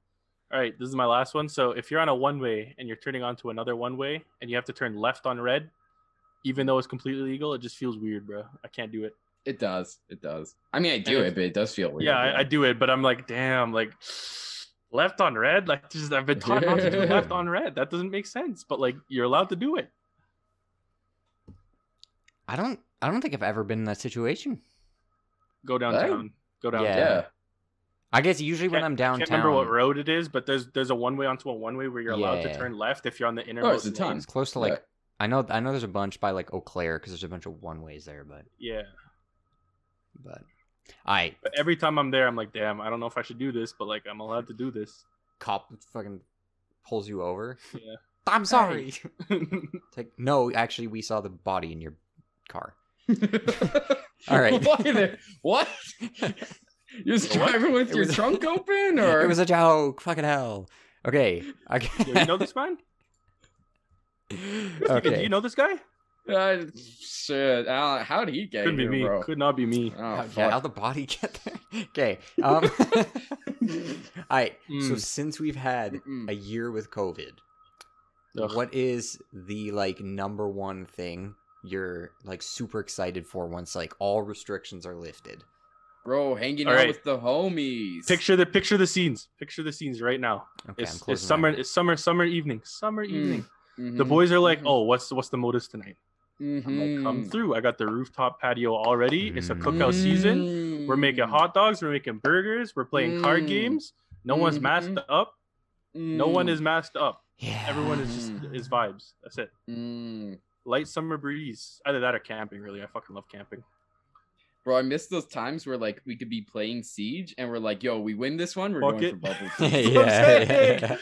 All right, this is my last one. So if you're on a one way and you're turning onto another one way and you have to turn left on red, even though it's completely legal, it just feels weird, bro. I can't do it. It does. It does. I mean, I do And it, but it does feel weird. yeah, I, I do it, but I'm like, damn, like left on red. Like, just I've been taught not to do left on red. That doesn't make sense. But like, you're allowed to do it. I don't I don't think I've ever been in that situation. Go downtown. Go downtown. Yeah. yeah. I guess usually when Can't- I'm downtown, I Can't remember what road it is, but there's there's a one way onto a one way where you're allowed to turn left if you're on the Oh, innermost. it's a lane. it's close to like I know I know there's a bunch by like Eau Claire because there's a bunch of one ways there, but Yeah. but I But every time I'm there, I'm like, damn, I don't know if I should do this, but like I'm allowed to do this. cop fucking pulls you over. Yeah. I'm sorry. It's like no, actually we saw the body in your car. All right. Why the- what? You're just what? driving with It your was- trunk open, or It was a joke. Fucking hell. Okay. Okay. Yo, you know this man? okay. Do you know this guy? Uh, shit. How, how did he get Couldn't be here, me. bro? Could not be me. Oh, How, fuck. how'd the body get there? Okay. Um, all right. So Mm. since we've had Mm-mm. a year with COVID, Ugh. what is the like number one thing you're like super excited for once like all restrictions are lifted? Bro, hanging All out right. with the homies. Picture the picture the scenes. Picture the scenes right now. Okay, I'm it's, it's closing my summer. eyes. It's summer. Summer evening. Summer evening. The Mhm, boys are like, mhm, "Oh, what's what's the modus tonight?" I'm like, "Come mhm. through. I got the rooftop patio already. It's a Mm. cookout season. We're making Mm. hot dogs. We're making burgers. We're playing card Mm. games. No one's masked Mhm. up. No one Mm. is masked up. Yeah. Everyone is just Mm. is vibes. That's it. Mm. Light summer breeze. Either that or camping. Really, I fucking love camping. Bro, I miss those times where like we could be playing Siege and we're like, yo, we win this one, we're Fuck going it. for bubble. yeah, tea." That's what I'm yeah, yeah.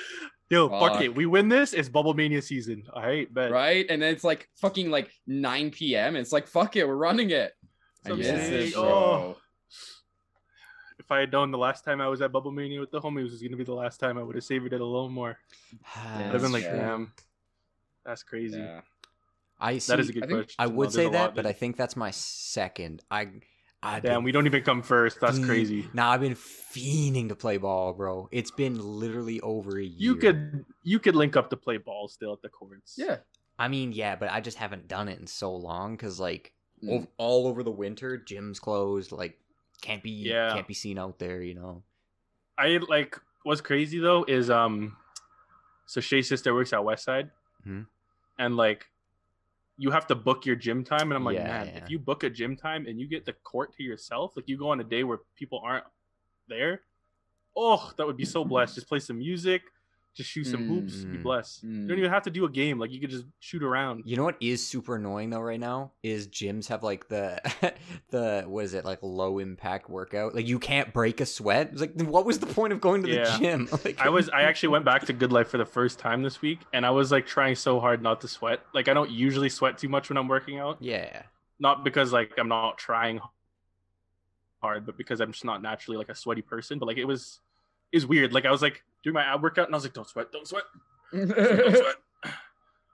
Yo, fuck Fuck. it. We win this. It's Bubble Mania season. All right, bet. right? And then it's like fucking like 9 p.m. And it's like, fuck it, we're running it. I So I'm it, oh. If I had known the last time I was at Bubble Mania with the homies was gonna be the last time, I would have savored it a little more. Ah, I'd have been like, Yeah. damn, that's crazy. Yeah. I see. That is a good I think- question. I would say a lot that, but there. I think that's my second. I, I damn, we don't even come first. That's crazy. Nah, I've been fiending to play ball, bro. It's been literally over a year. You could you could link up to play ball still at the courts. Yeah. I mean, yeah, but I just haven't done it in so long because like Mm. ov- all over the winter, gyms closed. Like can't be Yeah. can't be seen out there. You know. I like what's crazy though is um so Shay's sister works at Westside Mhm. and like you have to book your gym time and I'm like, Yeah, man, yeah. if you book a gym time and you get the court to yourself, like you go on a day where people aren't there, oh, that would be so blessed. Just play some music, just shoot some hoops, be Mm, blessed. You mm. don't even have to do a game, like you could just shoot around. You know what is super annoying though right now is gyms have like the the what is it like low impact workout like you can't break a sweat. It's like what was the point of going to Yeah. the gym? Like I was I actually went back to Good Life for the first time this week and I was like trying so hard not to sweat. Like I don't usually sweat too much when I'm working out. yeah not because like I'm not trying hard, but because I'm just not naturally like a sweaty person. But like it was, is weird. Like I was like doing my ab workout and I was like, don't sweat, don't sweat, don't sweat.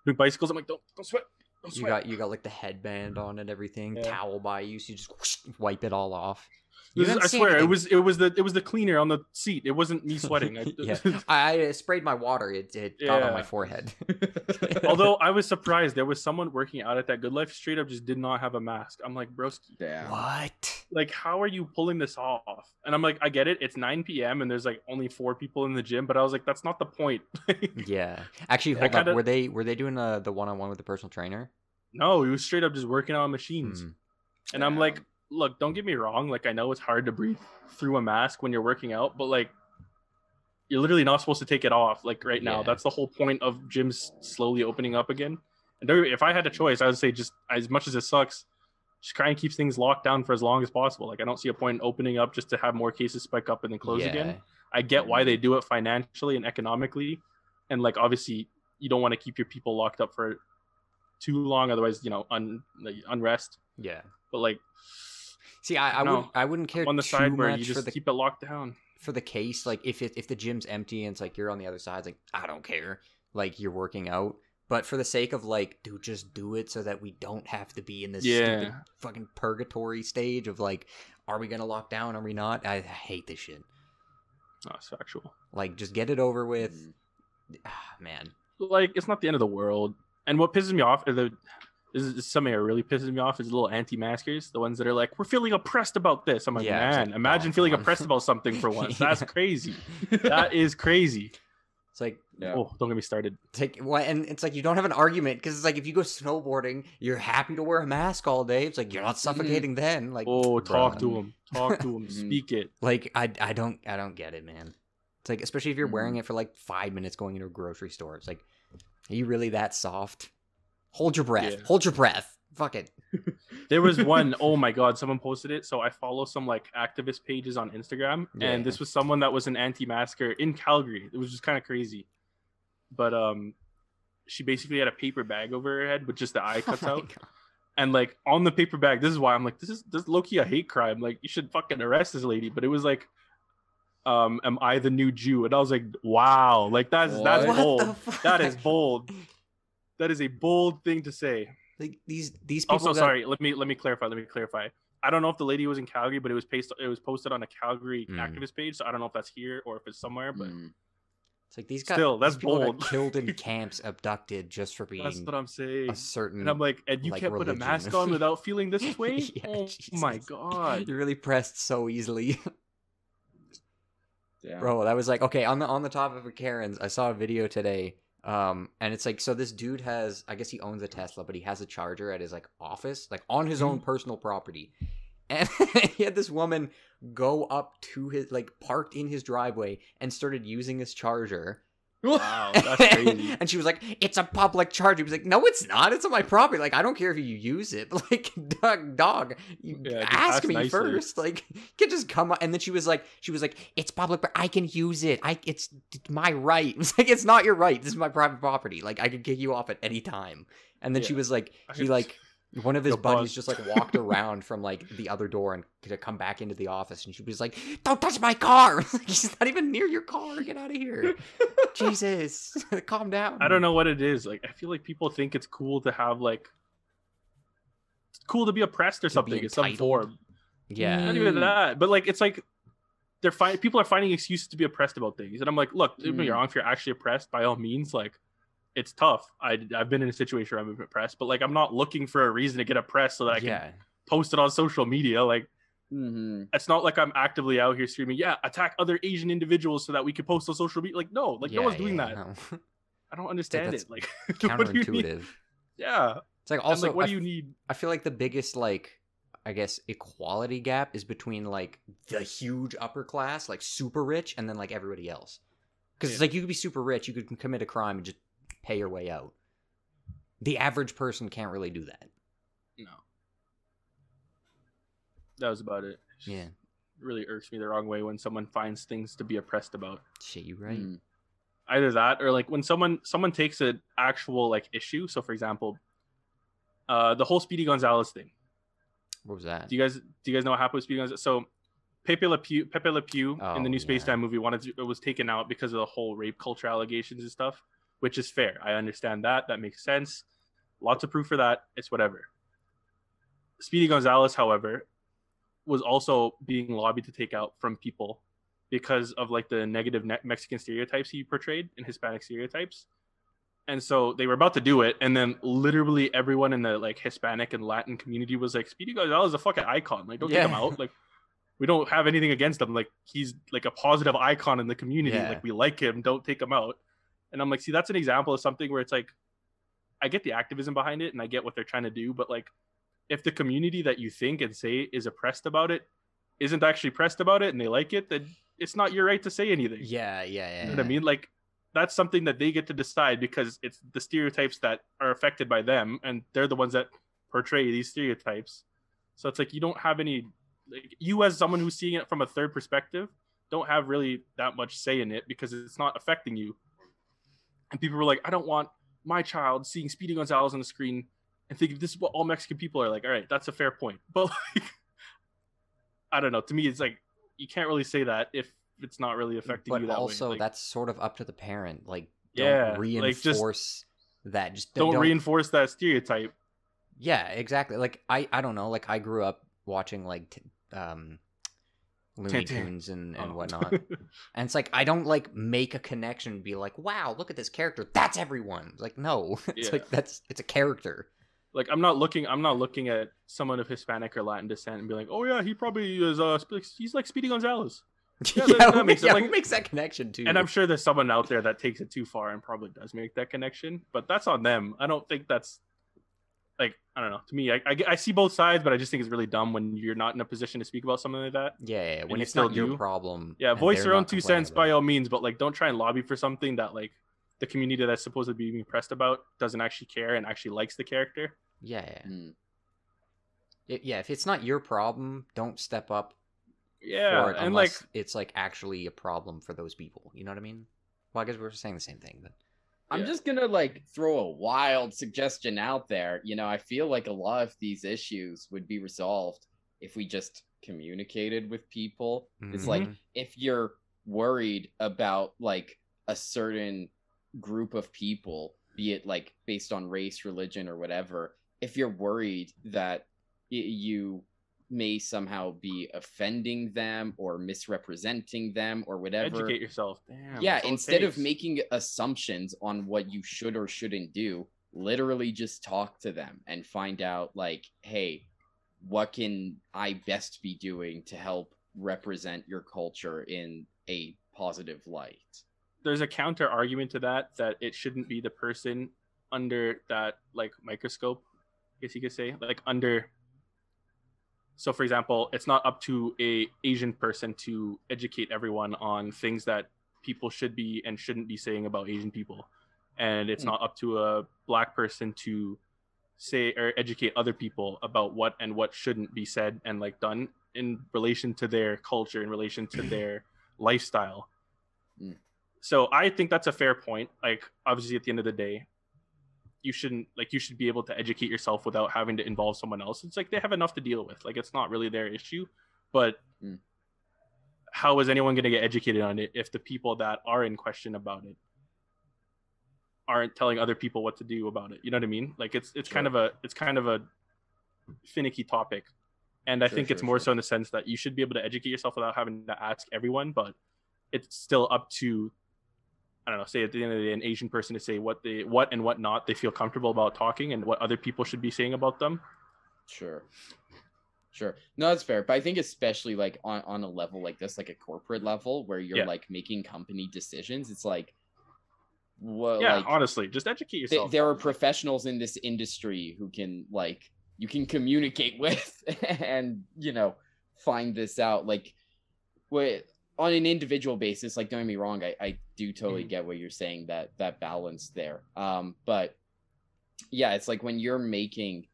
doing bicycles, I'm like, don't don't sweat, don't you sweat. got you got like the headband on and everything Yeah. towel by you so you just whoosh, wipe it all off. This is- I seen swear, it was it was the it was the cleaner on the seat. It wasn't me sweating. I, yeah, I, I sprayed my water. It, it got on my forehead. Although I was surprised, there was someone working out at that Good Life straight up just did not have a mask. I'm like, broski, Damn. what? like how are you pulling this off? And I'm like, I get it. It's 9 p.m. and there's like only four people in the gym, but I was like, that's not the point. Yeah, actually, hold kinda- up. Were they were they doing uh, the one on one with the personal trainer? no, he was straight up just working on machines. Hmm. And I'm like, look, don't get me wrong. Like, I know it's hard to breathe through a mask when you're working out, but like, you're literally not supposed to take it off. Like right now, Yeah. that's the whole point of gyms slowly opening up again. And if I had a choice, I would say just as much as it sucks, just try and keep things locked down for as long as possible. Like, I don't see a point in opening up just to have more cases spike up and then close yeah. again. I get why they mm-hmm. do it financially and economically, and like obviously you don't want to keep your people locked up for too long, otherwise you know un, like, unrest. Yeah. But like See, I, I No. wouldn't I wouldn't care on the too side where much you for just the keep it locked down. for the case. Like if it, if the gym's empty and it's like you're on the other side, it's like I don't care. Like you're working out. But for the sake of like, dude, just do it so that we don't have to be in this stupid fucking purgatory stage of like, are we gonna lock down? Are we not? I hate this shit. No, it's factual. Like, just get it over with. Mm. Ah, man. Like it's not the end of the world. And what pisses me off is the this is something that really pisses me off is the little anti-maskers, the ones that are like, "We're feeling oppressed about this." I'm like, Yeah, man, like, imagine oh, feeling come on." oppressed about something for once. That's crazy. That is crazy. It's like Yeah. Oh, don't get me started. take well, and it's like you don't have an argument because it's like if you go snowboarding, you're happy to wear a mask all day. It's like you're not suffocating then. Like Oh, talk bruh. to him. Talk to him. Mhm. Speak it. Like I I don't I don't get it, man. It's like especially if you're wearing Mm-hmm. it for like five minutes going into a grocery store. It's like, are you really that soft? Hold your breath. Yeah. Hold your breath. Fuck it. There was one, oh my god, someone posted it. So I follow some like activist pages on Instagram, Yeah. and this was someone that was an anti-masker in Calgary. It was just kind of crazy. But um she basically had a paper bag over her head with just the eye cuts Oh out. God. And like on the paper bag, this is why I'm like, this is this is low-key a hate crime. Like you should fucking arrest this lady. But it was like um am I the new Jew? And I was like, wow, like that's that's What? What bold. That is bold. That is a bold thing to say. Like these these people. Also, got- sorry. Let me let me clarify. Let me clarify. I don't know if the lady was in Calgary, but it was pasted. It was posted on a Calgary Mm. activist page. So I don't know if that's here or if it's somewhere. But Mm. It's like these guys. Still, that's these bold. killed in camps, abducted just for being That's what I'm saying. a certain. And I'm like, and you like, can't put a mask on without feeling this way? Yeah, oh my god. You're really pressed so easily, Yeah. bro. That was like okay. On the on the topic of a Karens, I saw a video today. Um, and it's like so. This dude has, I guess he owns a Tesla, but he has a charger at his like office, like on his Mm-hmm. own personal property. And he had this woman go up to his like parked in his driveway and started using his charger. Wow, that's crazy. and she was like, "It's a public charger." He was like, "No, it's not. It's on my property. Like, I don't care if you use it. Like, dog, dog, you Yeah, ask ask me nicely. first. Like, you can just come." up. And then she was like, "She was like, it's public, but I can use it. I, it's my right." It was like, "It's not your right. This is my private property. Like, I can kick you off at any time." And then she was like, I he like. One of his buddies pause. just like walked around from like the other door and to come back into the office, and she was like, "Don't touch my car! She's not even near your car. Get out of here!" Jesus, calm down. I don't know what it is. Like I feel like people think it's cool to have like it's cool to be oppressed or To something in some form. Yeah, Not even that. But like it's like they're fi- people are finding excuses to be oppressed about things. And I'm like, look, don't get me Mm. wrong, if you're actually oppressed, by all means, like it's tough. I I've been in a situation where I'm oppressed, but like I'm not looking for a reason to get oppressed so that I can yeah, post it on social media. Like hmm it's not like I'm actively out here screaming, yeah, attack other Asian individuals so that we can post on social media. Like, no, like no one's doing yeah, that. no. I don't understand that's it. Like what do you need? counterintuitive. Yeah. It's like Also, also, like, what I do you f- need? I feel like the biggest like I guess equality gap is between like the huge upper class, like super rich, and then like everybody else. Because it's like you could be super rich, you could commit a crime and just pay your way out. The average person can't really do that. No. That was about it. Just- Yeah, really irks me the wrong way when someone finds things to be oppressed about. shit, you right? Mm. Either that or like when someone someone takes an actual like issue. So for example, uh the whole Speedy Gonzales thing. What was that? Do you guys do you guys know what happened with Speedy Gonzales? So Pepe Le Pew, Pepe Le Pew in Oh, the new Space yeah. Time movie wanted to, it was taken out because of the whole rape culture allegations and stuff, which is fair. I understand that. That makes sense. Lots of proof for that. It's whatever. Speedy Gonzales, however, was also being lobbied to take out from people because of like the negative ne- Mexican stereotypes he portrayed and Hispanic stereotypes. And so they were about to do it, and then literally everyone in the like Hispanic and Latin community was like, "Speedy Gonzales is a fucking icon. Like, don't take him out. Like, we don't have anything against him. Like, he's like a positive icon in the community. Yeah. Like, we like him. Don't take him out." And I'm like, see, that's an example of something where it's like, I get the activism behind it, and I get what they're trying to do, but like, if the community that you think and say is oppressed about it isn't actually pressed about it and they like it, then it's not your right to say anything. Yeah, yeah, yeah. You know what I mean? Like that's something that they get to decide because it's the stereotypes that are affected by them and they're the ones that portray these stereotypes. So it's like you don't have any like you as someone who's seeing it from a third perspective don't have really that much say in it because it's not affecting you. And people were like, I don't want my child seeing Speedy Gonzales on the screen and thinking this is what all Mexican people are like. All right, that's a fair point. But like I don't know. To me, it's like you can't really say that if it's not really affecting but you that also. Like, that's sort of up to the parent. Like, Yeah, don't like, just reinforce that. Just don't, don't reinforce that stereotype. Yeah, exactly. Like I, I don't know. Like I grew up watching like t- um, Looney. Tunes and and Oh. whatnot, and it's like I don't like make a connection. and Be like, wow, look at this character. That's everyone. It's like no, it's Yeah. like that's it's a character. like I'm not looking. I'm not looking at someone of Hispanic or Latin descent and be like, oh yeah, he probably is. Uh, sp- he's like Speedy Gonzales. Yeah, Yeah, that- that makes yeah, sense. who makes that connection too? And I'm sure there's someone out there that takes it too far and probably does make that connection, but that's on them. I don't think that's like I don't know. To me, I, I, I see both sides, but I just think it's really dumb when you're not in a position to speak about something like that. yeah, yeah, when it's still not your do. problem. Yeah, voice your own two cents by all means, but like don't try and lobby for something that like the community that's supposed to be being pressed about doesn't actually care and actually likes the character. Yeah, yeah, Mm. It- yeah. If it's not your problem, don't step up Yeah, for it and unless like it's like actually a problem for those people. You know what I mean? Well, I guess we're saying the same thing, but I'm Yeah. just gonna like throw a wild suggestion out there. You know, I feel like a lot of these issues would be resolved if we just communicated with people. It's like Mhm. if you're worried about like a certain group of people, be it like based on race, religion, or whatever, if you're worried that you may somehow be offending them or misrepresenting them or whatever. Educate yourself. Damn. yeah, that's all it instead of making assumptions on what you should or shouldn't do, literally just talk to them and find out like, hey, what can I best be doing to help represent your culture in a positive light? there's a counter argument to that that it shouldn't be the person under that like microscope, I guess you could say, like under. So, for example, it's not up to a Asian person to educate everyone on things that people should be and shouldn't be saying about Asian people, and it's Hmm. not up to a black person to say or educate other people about what and what shouldn't be said and like done in relation to their culture, in relation to their lifestyle. Hmm. So I think that's a fair point. Like obviously at the end of the day, you shouldn't like you should be able to educate yourself without having to involve someone else. It's like they have enough to deal with. Like it's not really their issue. But Hmm. how is anyone going to get educated on it if the people that are in question about it aren't telling other people what to do about it? You know what I mean? Like it's it's kind of a it's kind of a finicky topic. And I Sure, think it's more sure. so in the sense that you should be able to educate yourself without having to ask everyone, but it's still up to I don't know, say at the end of the day, an Asian person to say what they what and what not they feel comfortable about talking and what other people should be saying about them. Sure. Sure. No, that's fair. But I think especially like on, on a level like this, like a corporate level where you're Yeah. like making company decisions, it's like what yeah, like honestly, just educate th- yourself. there are professionals in this industry who can like you can communicate with and you know find this out like what on an individual basis like don't get me wrong i, I do totally Mhm. get what you're saying that that balance there um but yeah it's like when you're making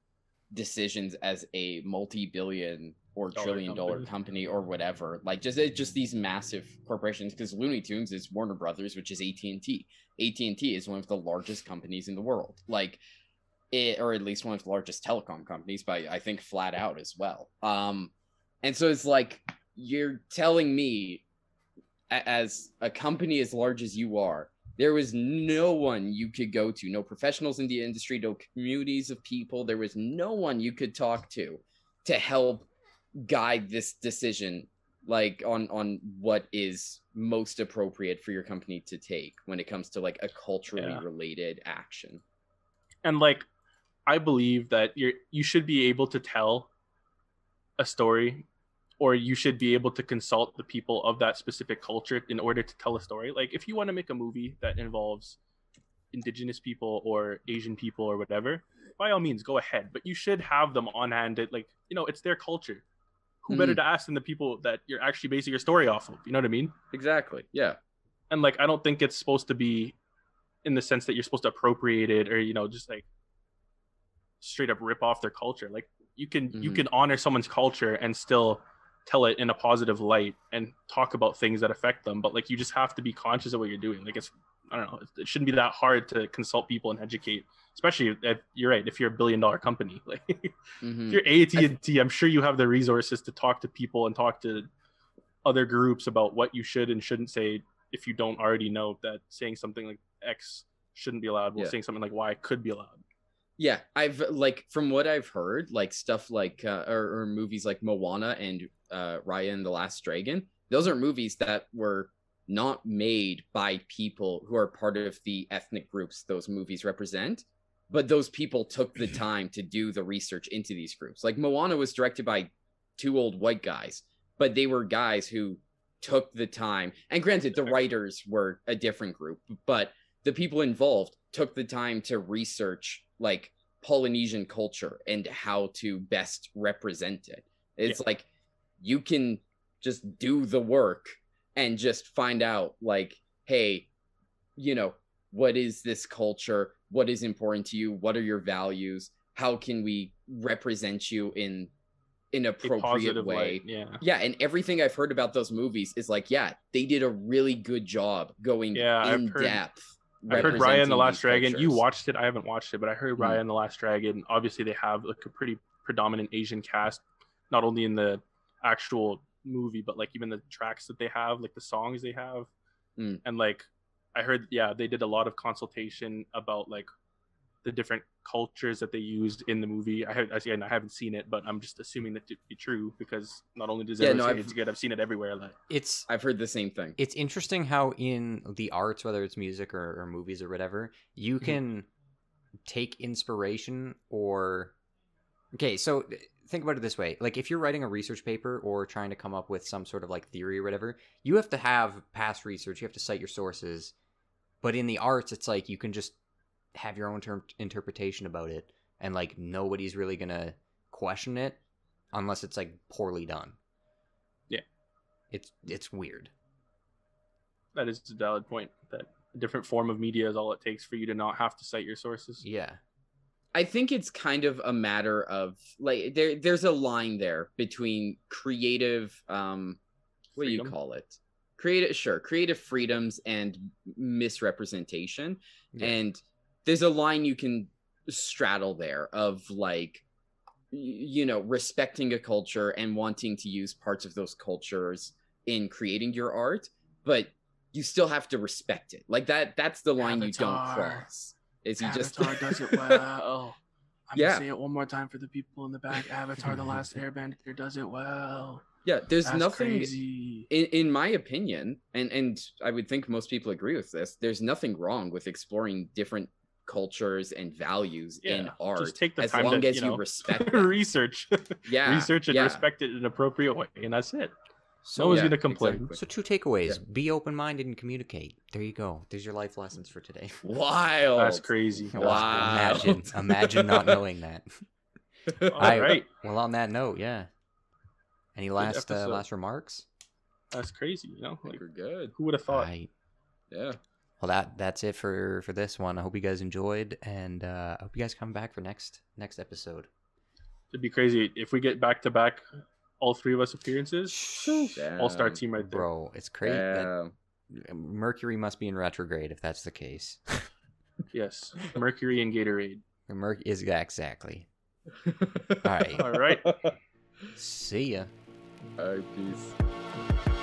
decisions as a multi-billion or Dollar trillion dollar company. company or whatever like just just these massive corporations because looney tunes is warner brothers which is at&t AT&T is one of the largest companies in the world. Like it, or at least one of the largest telecom companies, but I think flat out as well. Um, and so it's like you're telling me, as a company as large as you are, there was no one you could go to, no professionals in the industry, no communities of people. There was no one you could talk to to help guide this decision like on on what is most appropriate for your company to take when it comes to like a culturally Yeah. related action. and like I believe that you're you should be able to tell a story or you should be able to consult the people of that specific culture in order to tell a story. Like if you want to make a movie that involves indigenous people or Asian people or whatever, by all means go ahead. But you should have them on hand that like, you know, it's their culture. Who better to ask than the people that you're actually basing your story off of? You know what I mean? Exactly. Yeah. and like I don't think it's supposed to be in the sense that you're supposed to appropriate it or you know just like straight up rip off their culture. Like you can you Mhm. can honor someone's culture and still tell it in a positive light and talk about things that affect them. But like you just have to be conscious of what you're doing. Like it's I don't know. It, shouldn't be that hard to consult people and educate, especially if you're right. If you're a billion dollar company, like Mhm. if you're AT and T, I'm sure you have the resources to talk to people and talk to other groups about what you should and shouldn't say. If you don't already know that saying something like X shouldn't be allowed, while Yeah. saying something like Y could be allowed. Yeah, I've like from what I've heard, like stuff like uh, or, or movies like Moana and uh, Raya and the Last Dragon. Those are movies that were not made by people who are part of the ethnic groups those movies represent, but those people took the time to do the research into these groups. Like Moana was directed by two old white guys, but they were guys who took the time. And granted, the writers were a different group, but the people involved took the time to research like Polynesian culture and how to best represent it. It's like you can just do the work and just find out like hey, you know, what is this culture? What is important to you? What are your values? How can we represent you in an appropriate way? light. Yeah. Yeah, and everything I've heard about those movies is like, yeah, they did a really good job going Yeah, in heard- depth. I heard Raya and the Last Dragon. You watched it. I haven't watched it, but I heard Mhm. Raya and the Last Dragon. Obviously, they have like a pretty predominant Asian cast, not only in the actual movie, but like even the tracks that they have, like the songs they have. Mm. And like, I heard, yeah, they did a lot of consultation about like the different cultures that they used in the movie. I have again, I haven't seen it, but I'm just assuming that to be true because not only does Yeah, it no, say I've- it's good, I've seen it everywhere. Like, It's I've heard the same thing. it's interesting how in the arts, whether it's music or, or movies or whatever, you Mhm. can take inspiration or okay. So think about it this way: like if you're writing a research paper or trying to come up with some sort of like theory or whatever, you have to have past research. You have to cite your sources. But in the arts, it's like you can just have your own term interpretation about it, and like nobody's really gonna question it unless it's like poorly done. Yeah. it's it's weird. that is a valid point. That a different form of media is all it takes for you to not have to cite your sources. Yeah. I think it's kind of a matter of like there there's a line there between creative um what do you call it? Creative sure, creative freedoms and misrepresentation. Yeah. And there's a line you can straddle there of like you know, respecting a culture and wanting to use parts of those cultures in creating your art, but you still have to respect it. Like that that's the line you don't cross. Is you just Avatar does it well. I'm Yeah. gonna say it one more time for the people in the back. Avatar: The Last Airbender does it well. Yeah, there's That's nothing in, in my opinion, and and I would think most people agree with this. There's nothing wrong with exploring different cultures and values in art Just take the as time long to as you, you respect research, Yeah, research and yeah. respect it in an appropriate way, and that's it. So no one's yeah, gonna complain. exactly. So two takeaways: be open-minded and communicate. There you go. There's your life lessons for today. Wild. That's crazy. Wow. Imagine, imagine not knowing that. All I- right, Well, on that note, yeah. Any last uh, last remarks? that's crazy. You know, I think like we're good. who would have thought? Right. Yeah. Well, that that's it for for this one. I hope you guys enjoyed, and uh, I hope you guys come back for next next episode. It'd be crazy if we get back to back, all three of us appearances. All star team right there. Bro, it's crazy. That Mercury must be in retrograde if that's the case. Yes, Mercury and Gatorade. Merc is exactly. All right. All right. See ya. All right, peace.